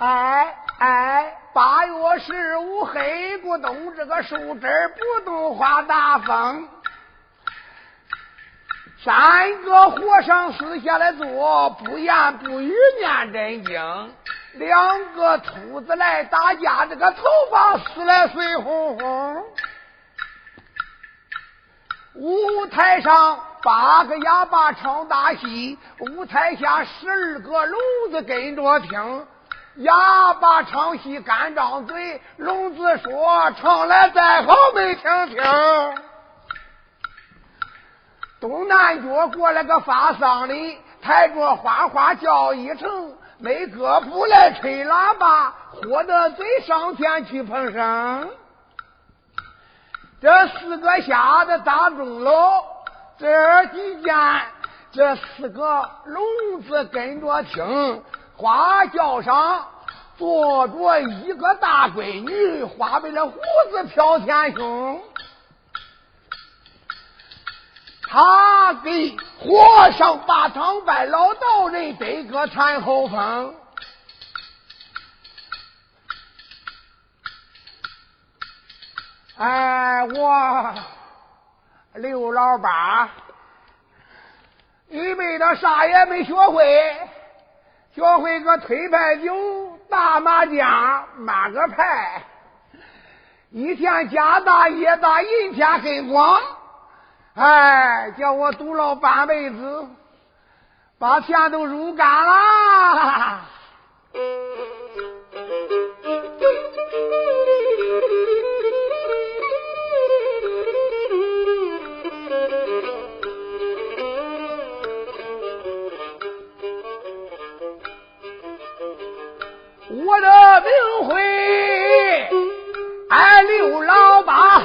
哎哎，八月十五黑咕咚，这个树枝不动刮大风。三个和尚私下来坐，不言不语念真经。两个秃子来打架，这个头发撕来水哄哄。舞台上八个哑巴唱大戏，舞台下十二个聋子跟着听。哑巴唱戏干张嘴，聋子说唱来再好没听听。东南角过来个发丧的，抬着花花轿一程，没歌谱来吹喇叭，豁得嘴上天去碰声。这四个瞎子打中了，这几件这四个聋子跟着听。花轿上坐着一个大闺女，花白的胡子飘天空。他给和尚把堂拜老道人得个残后风。哎，我刘老八一辈子啥也没学会。学会个推牌九、打麻将、马个牌，一天家大业大，一天很光。哎，叫我赌了半辈子，把钱都入干了。我的名讳，哎，刘老八，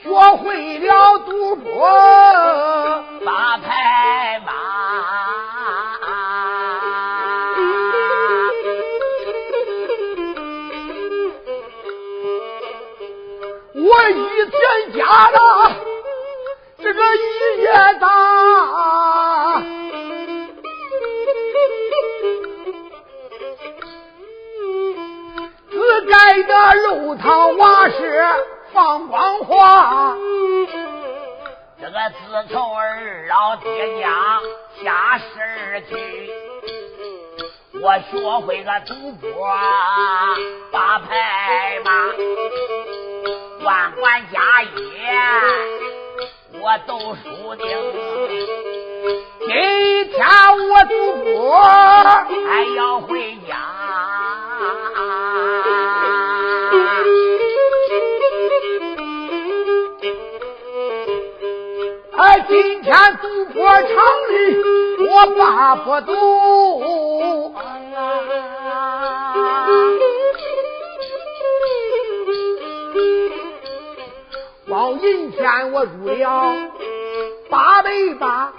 学会了赌博发牌马。我一天家了我会个赌博把牌马，万贯家业我都输定。今天我赌博还要回家。哎，今天赌博场里我爸不赌，我入了八百八，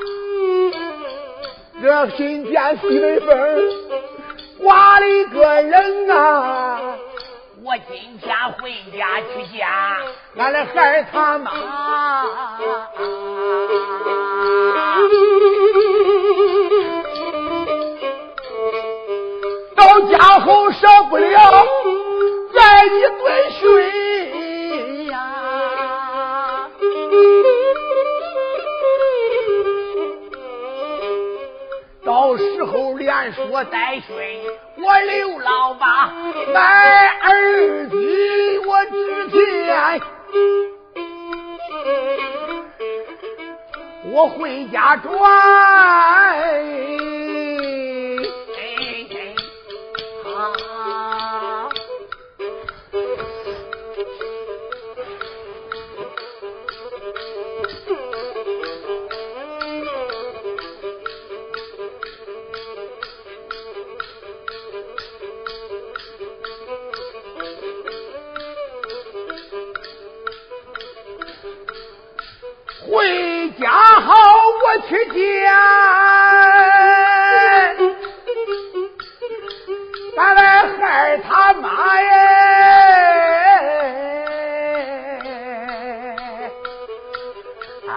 这新店西北风刮了一个人啊！我今天回家去见俺的孩他妈，到家后受不了再一顿训连说带训，我刘老八买儿子，我之前我回家转。去见，咱来害他妈耶！啊！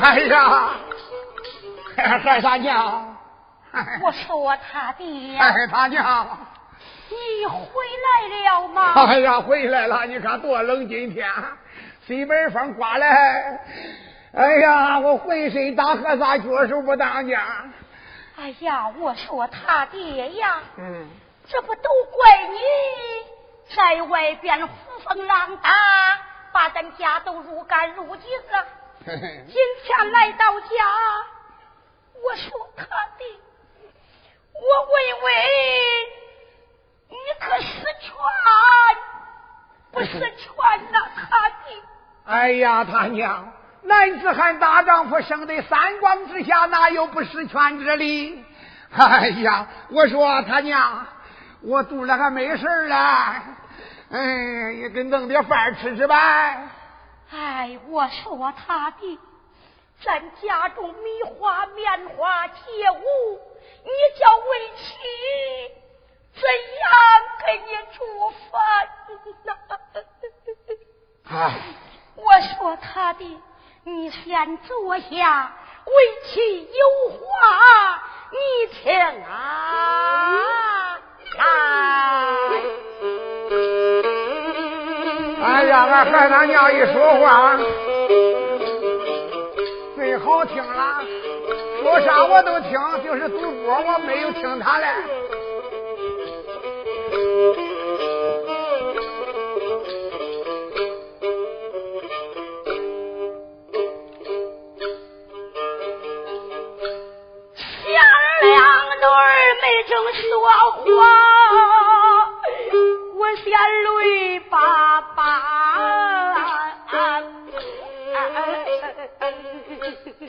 哎呀，害害啥娘？我说他爹，哎他娘，你回来了吗？哎呀，回来了！你看多冷，今天西北风刮来，哎呀，我浑身打和尚，脚手不当家。哎呀，我说他爹呀，嗯，这不都怪你在外边呼风浪大，把咱家都如干如净了。今天来到家，我说他爹，我问问你可是全不是全呐？他的，哎呀，他娘。男子汉大丈夫，生在三光之下，哪有不失权之理？哎呀，我说他娘，我肚里还没事了，哎，你给弄点饭吃吃呗。哎，我说他的，咱家中米花、棉花、皆无，你叫为妻怎样给你煮饭呢？哎，我说他的。你先坐下，为妻有话你听啊！来，哎呀，俺孩他娘一说话最好听了，说啥我都听，就是赌博我没有听他嘞。说话，我先泪巴巴。我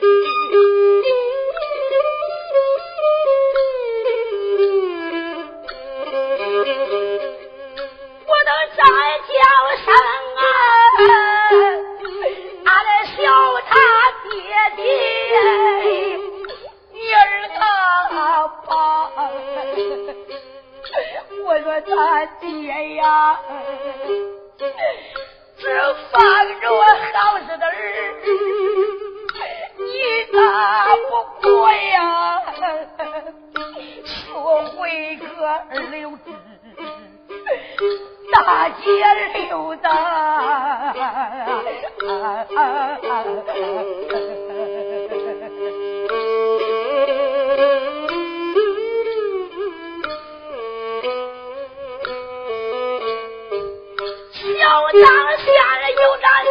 能站叫声啊！俺来孝他爹爹，女儿他爸。我说他爹呀，只放着我好着的儿。你咋不过呀？说回个二六子，大街溜达。当下有咱的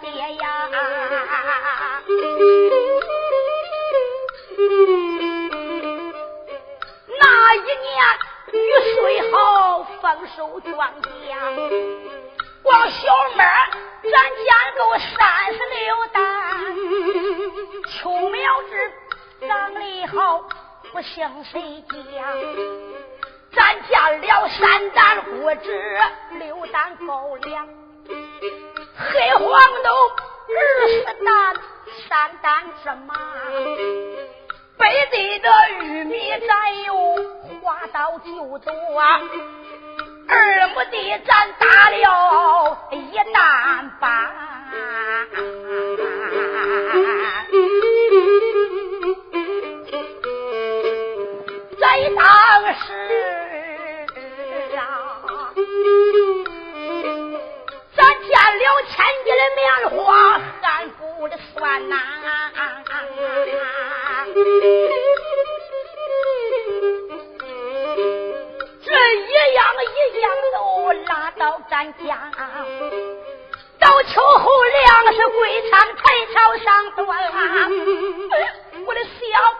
爹呀。那一年雨水好，丰收庄稼，光小麦咱家够三十六担，秋苗子长得好，不像谁家。咱家了三担果子，六担高粱，黑黄豆二十担，三担芝麻，北地的玉米咱有花到九多，二亩地咱打了一担半，在当时。了千斤的棉花，还不的算呐？这一样一样都拉到咱家，到秋后粮食归仓，柴草上端啊。我的想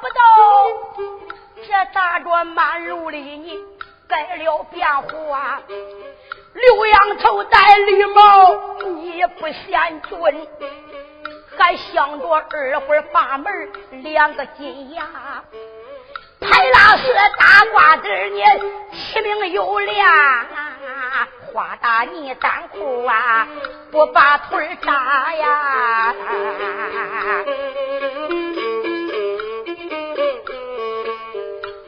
不到，这大着满路里你改了变化。刘洋头戴绿帽，你不嫌俊，还想着二环八门两个金牙，拍拉式大褂子你起名有量，花大你单裤啊，不把腿扎呀，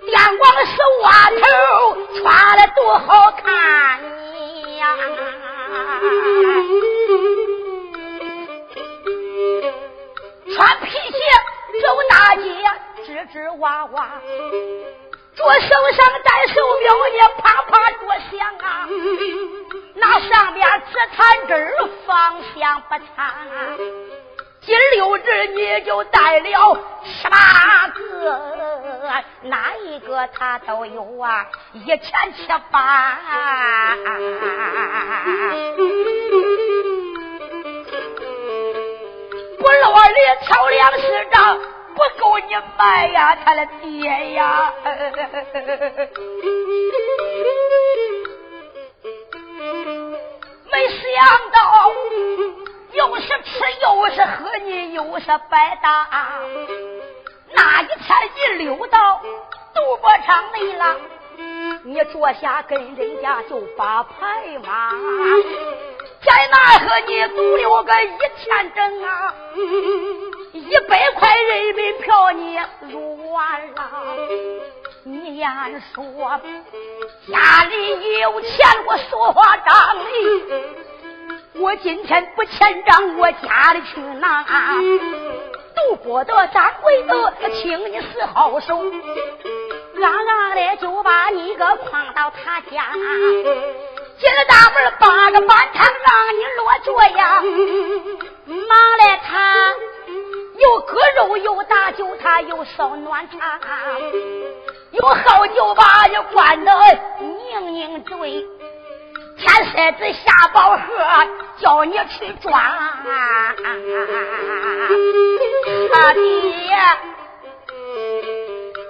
电光石瓦头穿的多好看。穿皮鞋走大街，吱吱哇哇，左手上戴手表，也啪啪作响啊。那上边指弹针方向不差。金六指你就带了七八个，哪一个他都有啊，一千七八。不落里挑粮食账，不够你买呀，他的爹呀！是白搭。那一天一溜到赌博场里了，你坐下跟人家就把牌马，在那和你赌了个一天整啊，一百块人民票你入完了。你言说家里有钱，我说话仗义。我今天不欠账，我家里去拿。赌博的掌柜的，请你是好手，刚刚的就把你个诓到他家，进了大门八个板堂让你落脚呀。忙来他又割肉，又打酒，他又烧暖茶，有好酒把你灌得拧拧醉。天色子下宝盒，叫你去抓。他爹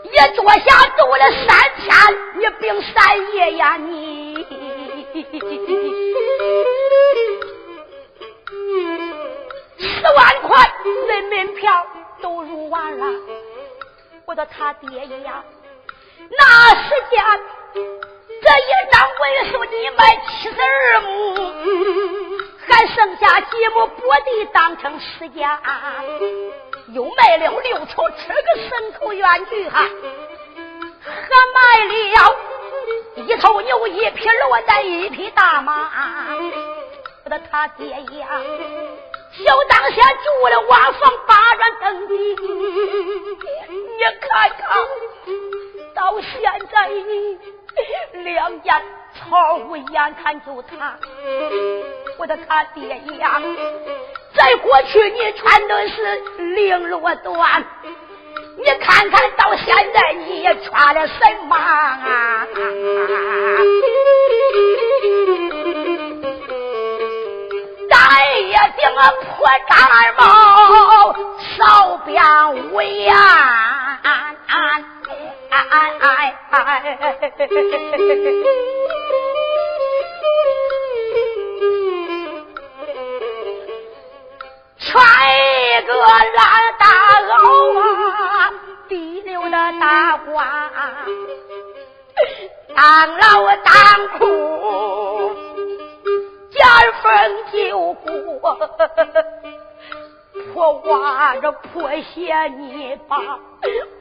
一坐下住了三天，你病三夜呀你。十万块人民票都入完了，我的他爹呀，那时间这一张文书你卖七十二亩，还剩下几亩薄地当成私家，又卖了六头吃个牲口院具哈，还卖了一头牛一匹骡带一匹大马，我的他爹呀。就当下住了瓦房八转登记，你看看，到现在 两件草屋眼看就塌，我的他爹呀，在过去你穿的是绫罗缎，你看看到现在你也穿了什么啊？也顶个破毡帽，少边无哎哎哎哎。穿一个烂大袄啊，滴溜的大褂，当老当苦。见风就过，我挖着破鞋泥巴，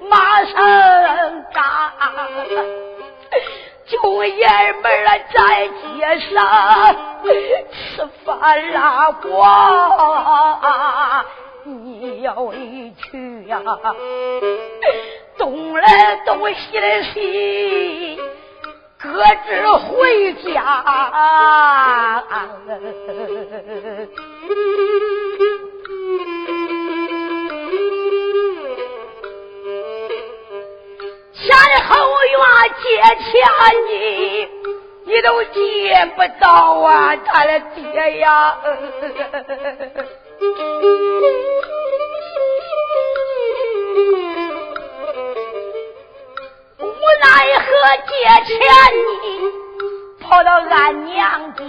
马上扎。就爷们儿在街上吃饭拉呱，你要一去呀，东来东西的西。各自回家，前后院借钱你，你都借不到啊，他的爹呀！无奈何借钱你跑到俺娘家，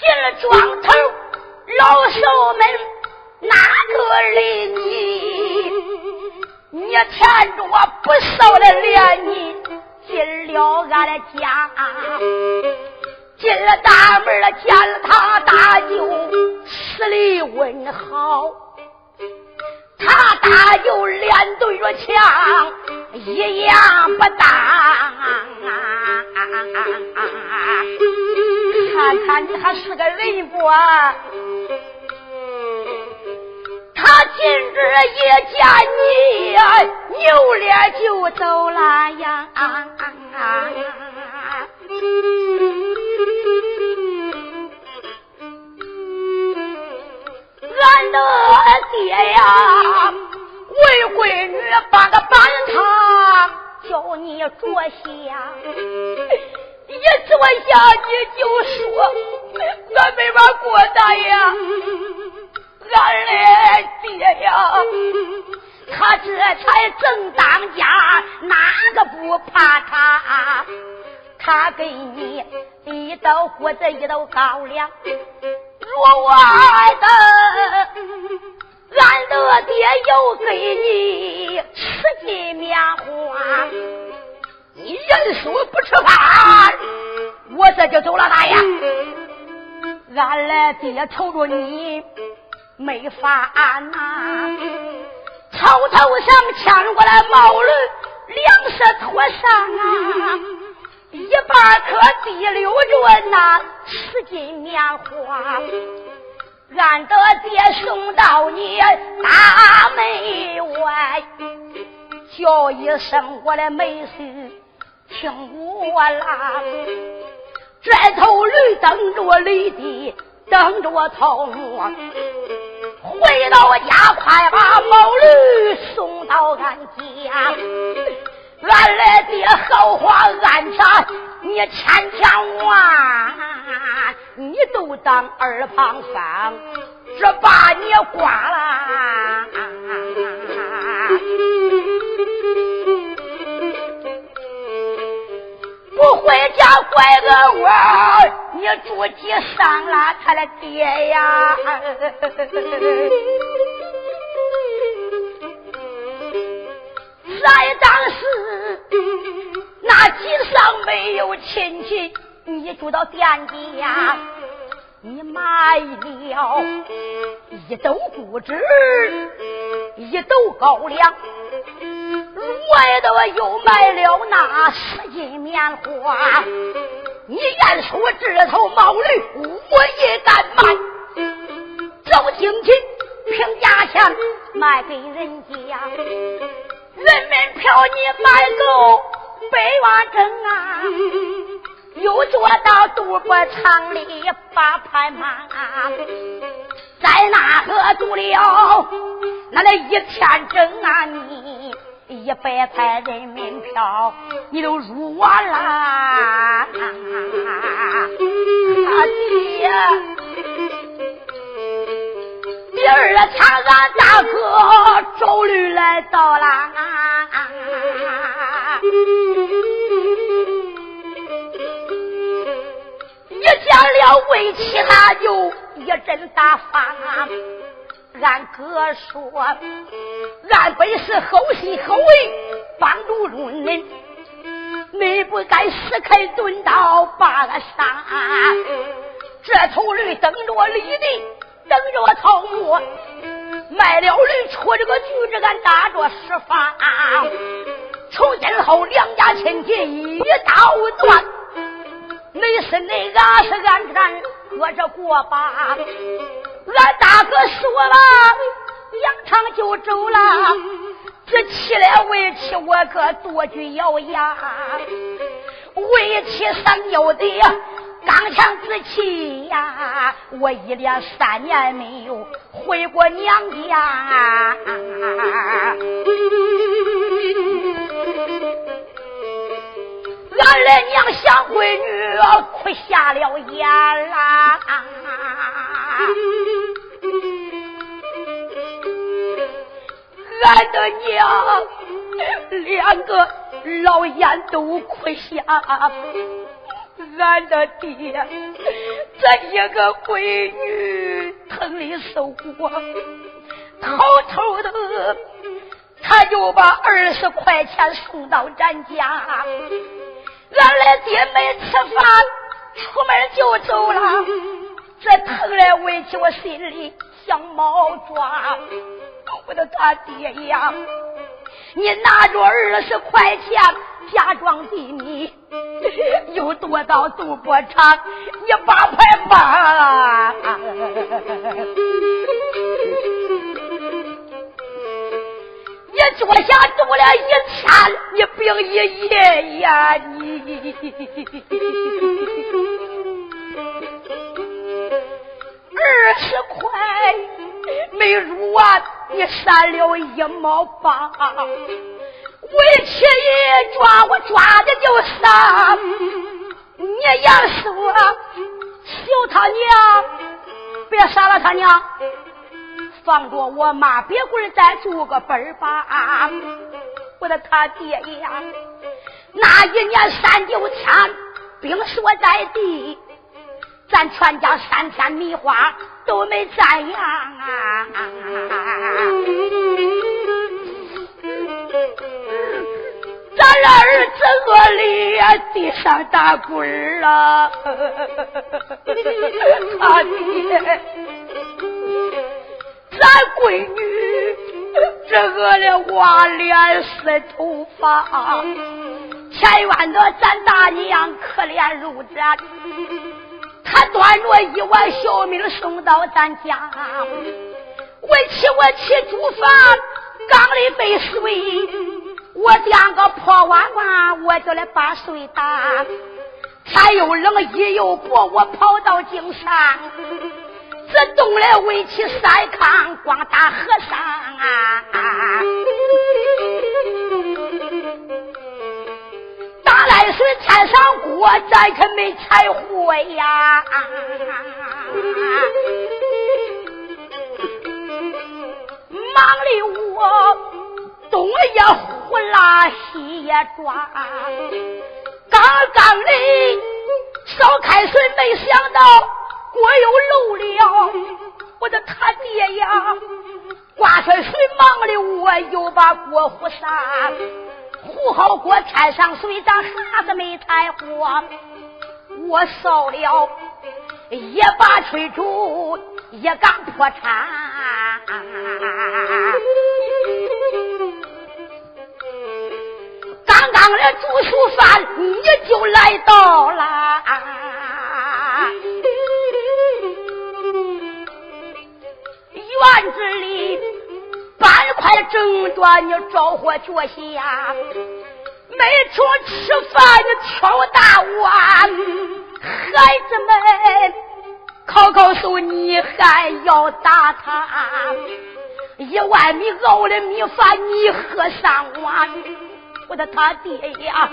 进了庄头，老手们哪个领你？你牵着我不少的脸，你进了俺的家，进了大门了，见了他大舅，施礼问好。他大舅脸对着墙，一言不答。看看你还是个人不？他今日一见你呀，扭脸就走了呀。俺的爹呀，为闺女把个板堂叫你坐下，一坐下你就说俺没法过大呀，俺嘞爹呀，他这才正当家，哪个不怕他？他给你一刀锅子一刀高粱。若我爱的，俺的爹又给你吃尽棉花，你认输不吃饭，我这就走了，大爷。俺来爹瞅着你没法安呐，草头上牵过来毛驴，两色拖上啊。一半颗地溜着那十斤棉花，俺的爹送到你大门外，叫一声我的妹婿听我啦。这头驴等着我犁地，等着我头磨，回到我家，快把毛驴送到俺家。俺的豪好话俺，你千千万，你都当耳旁风，这把你刮了，不回家拐个弯。你住几上了他的爹呀？在当时，那街上没有亲戚，你住到店里呀，你买了一斗谷子，一斗高粱。外头又买了那十斤棉花，你验出这头毛驴，我也敢卖。走亲戚凭价钱卖给人家，人民票你买够百万整啊！又坐到赌博场里把牌马，在那河赌了那那一天整啊你。一百块人民票，你都入完了，啊爹！第二天俺大哥周驴来到了，一见了魏妻，他就一阵大发。俺哥说，俺本是后心后为帮助论人，你不该死开钝刀把俺杀。这头驴等着我犁地，等着我草木，卖了驴出这个局子，俺打着十发。从今后两家亲戚一刀断，你是你，俺是俺，咱搁着过吧。俺大哥说了，扬长就走了。这气来为妻，我可多句咬牙。为妻生有的刚强之气呀，我一连三年没有回过娘家。俺的娘想闺女哭瞎了眼啦。俺的娘，两个老眼都哭瞎，俺的爹，这一个闺女疼的受过，偷偷的他就把二十块钱送到咱家，俺来爹没吃饭，出门就走了，这疼来委屈我心里像猫抓。我的他爹呀，你拿着二十块钱假装给你，又躲到赌博场，你把牌吧。你坐下赌了一天，你病一夜呀，你二十块。没入完，你删了一毛八，为妻一抓，我抓的就杀。你也说，求他娘，别杀了他娘，放着我妈，别会再做个本儿吧。我的他爹呀，那一年三九天，冰锁在地。咱全家三天米花都没沾样啊！咱俩儿子饿里地上打滚儿啊！他爹，咱闺女这饿的花脸湿头发，前院的咱大娘可怜如咱。他端着一碗小米送到咱家，为起我起煮饭，缸里没水，我掂个破碗碗，我就来把水打。天又冷，衣又薄，我跑到井上，这冻来围起晒炕，光打和尚啊。打来水，添上锅，咱可没柴火呀。忙里我东也呼啦，西也抓，刚缸里烧开水，没想到锅又漏了。我的他爹呀，挂出水忙的我又把锅糊上，糊好锅添上水，咱啥子没柴火，我烧了一把炊煮，一缸破产。刚刚的煮熟饭，你就来到了。等着，你着火脚下，没处吃饭，你敲大碗。孩子们，考考手，你还要打他？一碗米熬的米饭，你喝三碗。我的他爹呀，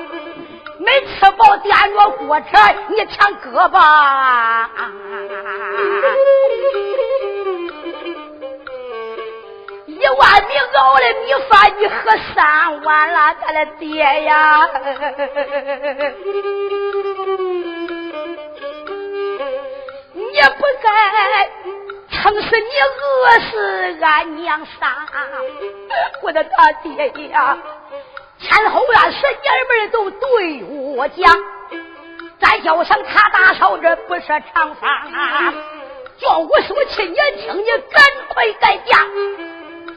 没吃饱点着锅铲，你抢胳膊。半米熬的米饭，你喝三碗了，他的爹呀！你不该撑死你，饿死俺娘仨！我的大爹呀，前后院十爷们都对我讲，再叫声他大嫂，这不是常法，叫我说亲，你听，你赶快改嫁。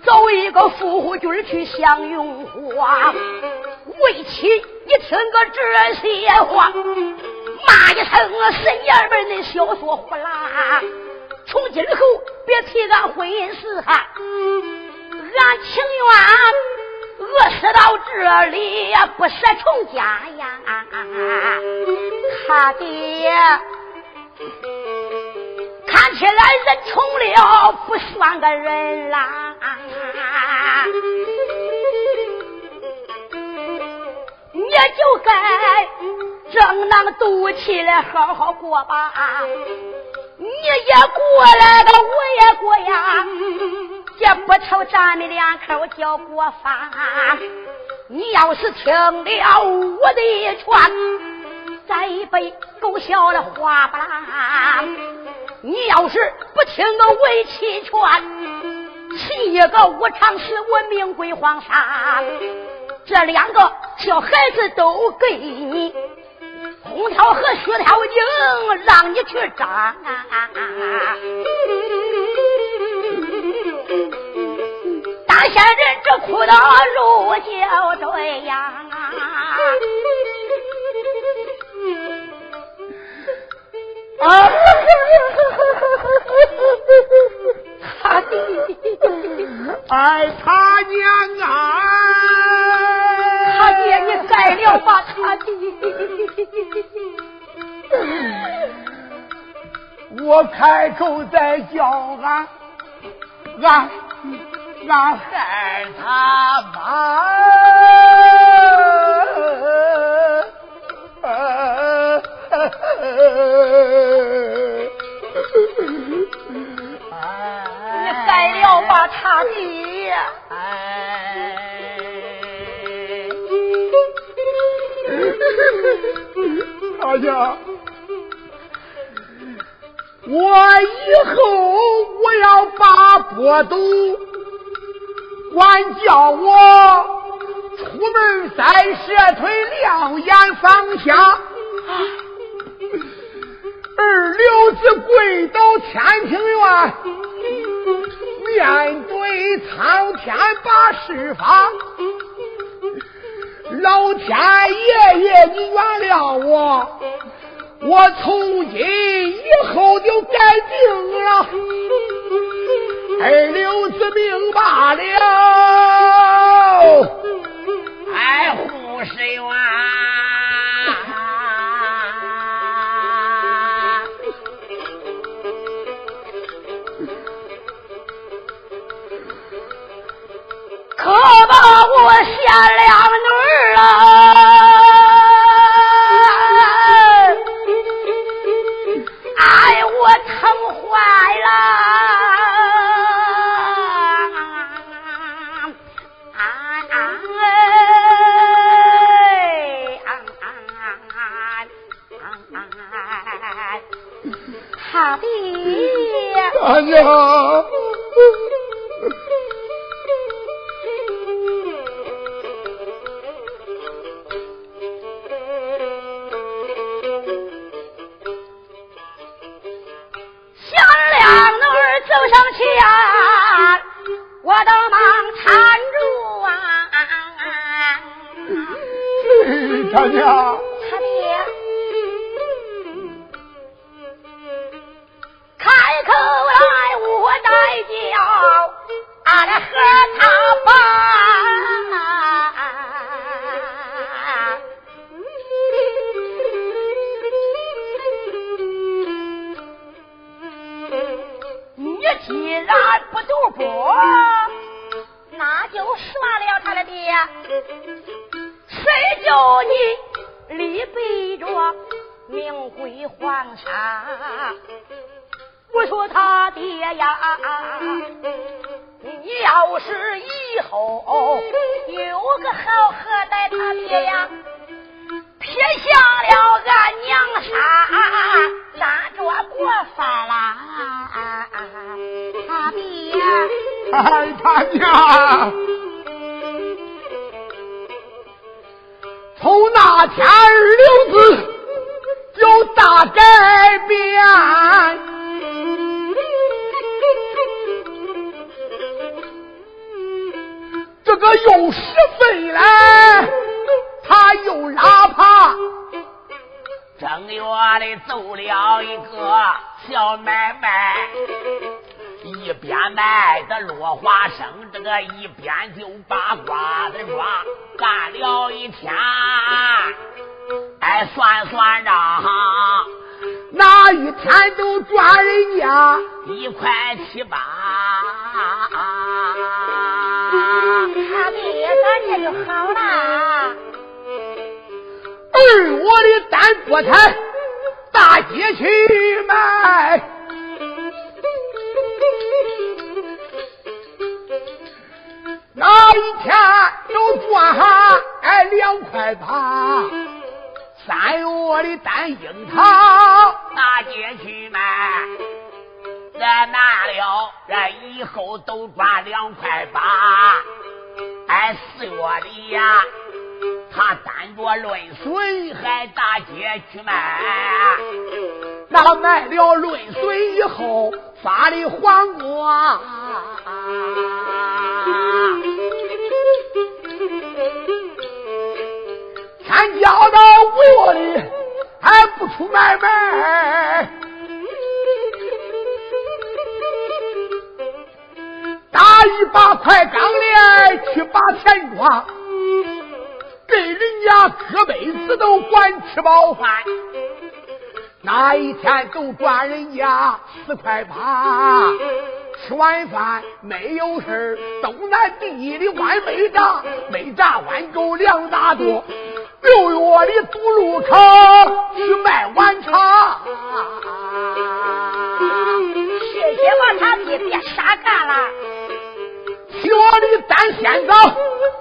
找一个夫君去享荣华，为妻一听个这些话，骂一声神爷们恁小说胡啦！从今后别提俺婚姻事哈，俺情愿饿死到这里，不舍成家呀！他爹。看起来人穷了不算个人啦，你就该正当赌气的好好过吧。你也过来了，我也过呀，也不愁咱们两口叫过饭。你要是听了我的劝，再一杯够笑的话吧啦。你要是不听我为妻劝，起一个无常使我命归黄沙。这两个小孩子都给你，红桃和雪条精让你去扎。大仙人这哭到入就对呀。啊！他爹，哎，他娘啊！他爹，你改了吧，他爹！我开口再叫俺，俺俺害他妈。你改了吧，他爹！大娘，我以后我要把波斗，管叫我出门三蛇腿，两眼放下。二流子跪到天庭院，面对苍天把事发。老天爷爷，你原谅我，我从今以后就改定了。二流子命罢了。哎，护士员。可把我下两儿了，哎，我疼坏了，哎，堂弟。你好。有个好喝待他爹呀，撇下了俺娘仨，咋着过饭啦？他爹，哎，他娘。从那天二流子就大改变，这个又拾废来，他又拉耙，正月里走了一个小买卖。一边卖的落花生，这个一边就把瓜子抓，干了一天，哎，算算账，那一天都赚人家一块七八。他爹咱这就好了。二我的单菠菜，大街去卖。那一天都赚哈哎两块八，三月的单樱桃大街去卖，俺拿了这以后都赚两块八。哎，四月里呀，他单着论水还大街去卖，那卖了论水以后发的黄瓜。天交到五月里出买卖，打一把快钢链去把钱抓，给人家磕辈子都管吃饱饭。那一天都赚人家四块八，吃完饭没有事东南地里碗没炸，没炸碗够两大多。六月的堵路口去卖碗茶，谢谢我他爹别傻干了。七月的单先到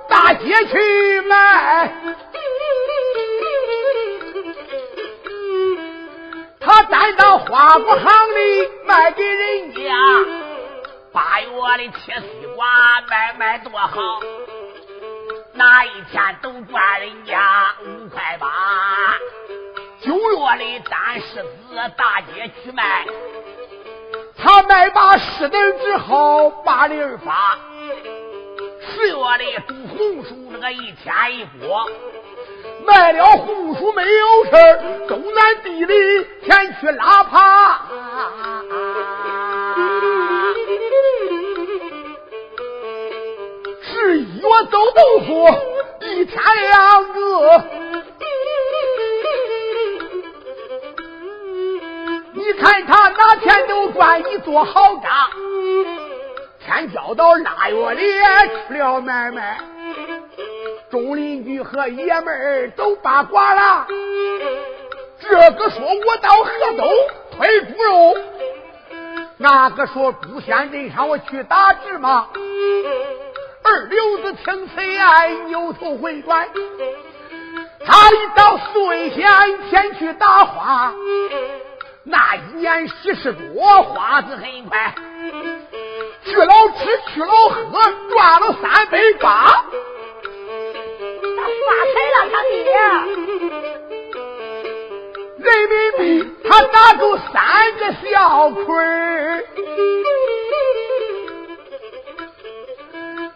大街去卖，他单到花果行里卖给人家。八月的切西瓜卖卖多好。哪一天都赚人家五块八，九月里单柿子大街去卖，他卖把柿子之后八零发。十月里种红薯，那个一天一锅，卖了红薯没有事东南地里前去拉耙。十一我走豆腐，一天两个。你看他哪天都赚一座好家，天交到腊月里出了买卖，众邻居和爷们儿都八卦了。这个说我到河东推猪肉，那个说朱仙镇上我去打芝麻。二流子听此言，扭头回转。他一到四位县前去打花，那一年喜事多，花子很快，去老吃去老喝，赚了三百八，他发财了，他爹。人民币他拿住三个小坤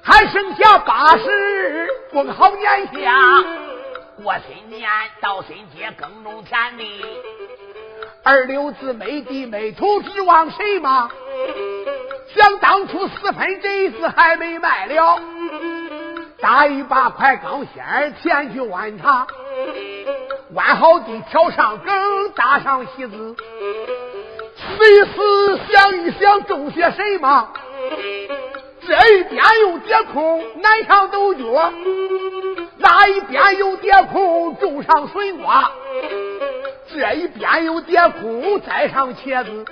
还剩下八十过好年下，过新年到新节耕种田地。二流子没地没土，指望谁吗？想当初四分这一次还没卖了，打一把快钢线前去剜他，剜好地挑上梗，搭上席子，随时想一想种些什么。这一边有点空，南上豆角；那一边有点空，种上水瓜；这一边有点空，栽上茄子；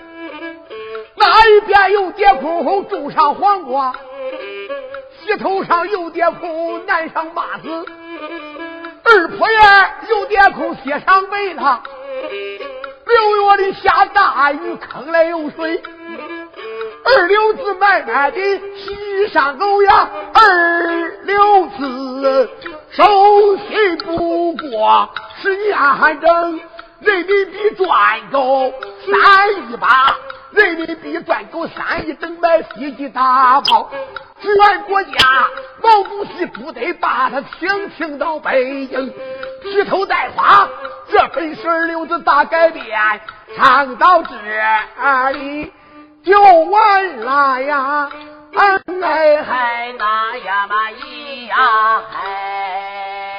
那一边有点空，种上黄瓜；西头上有点空，南上麻子；二坡院有点空，西上梅子；六月里下大雨，坑里有水。二流子买卖的西山狗呀，二流子手续不过十年整，人民币赚够三亿八，人民币赚够三亿整买飞机大炮，全国家毛主席不得把他请请到北京，披头戴花，这本是二流子大改变，唱到这里。就完了呀，俺哎嗨那呀嘛咿呀嗨。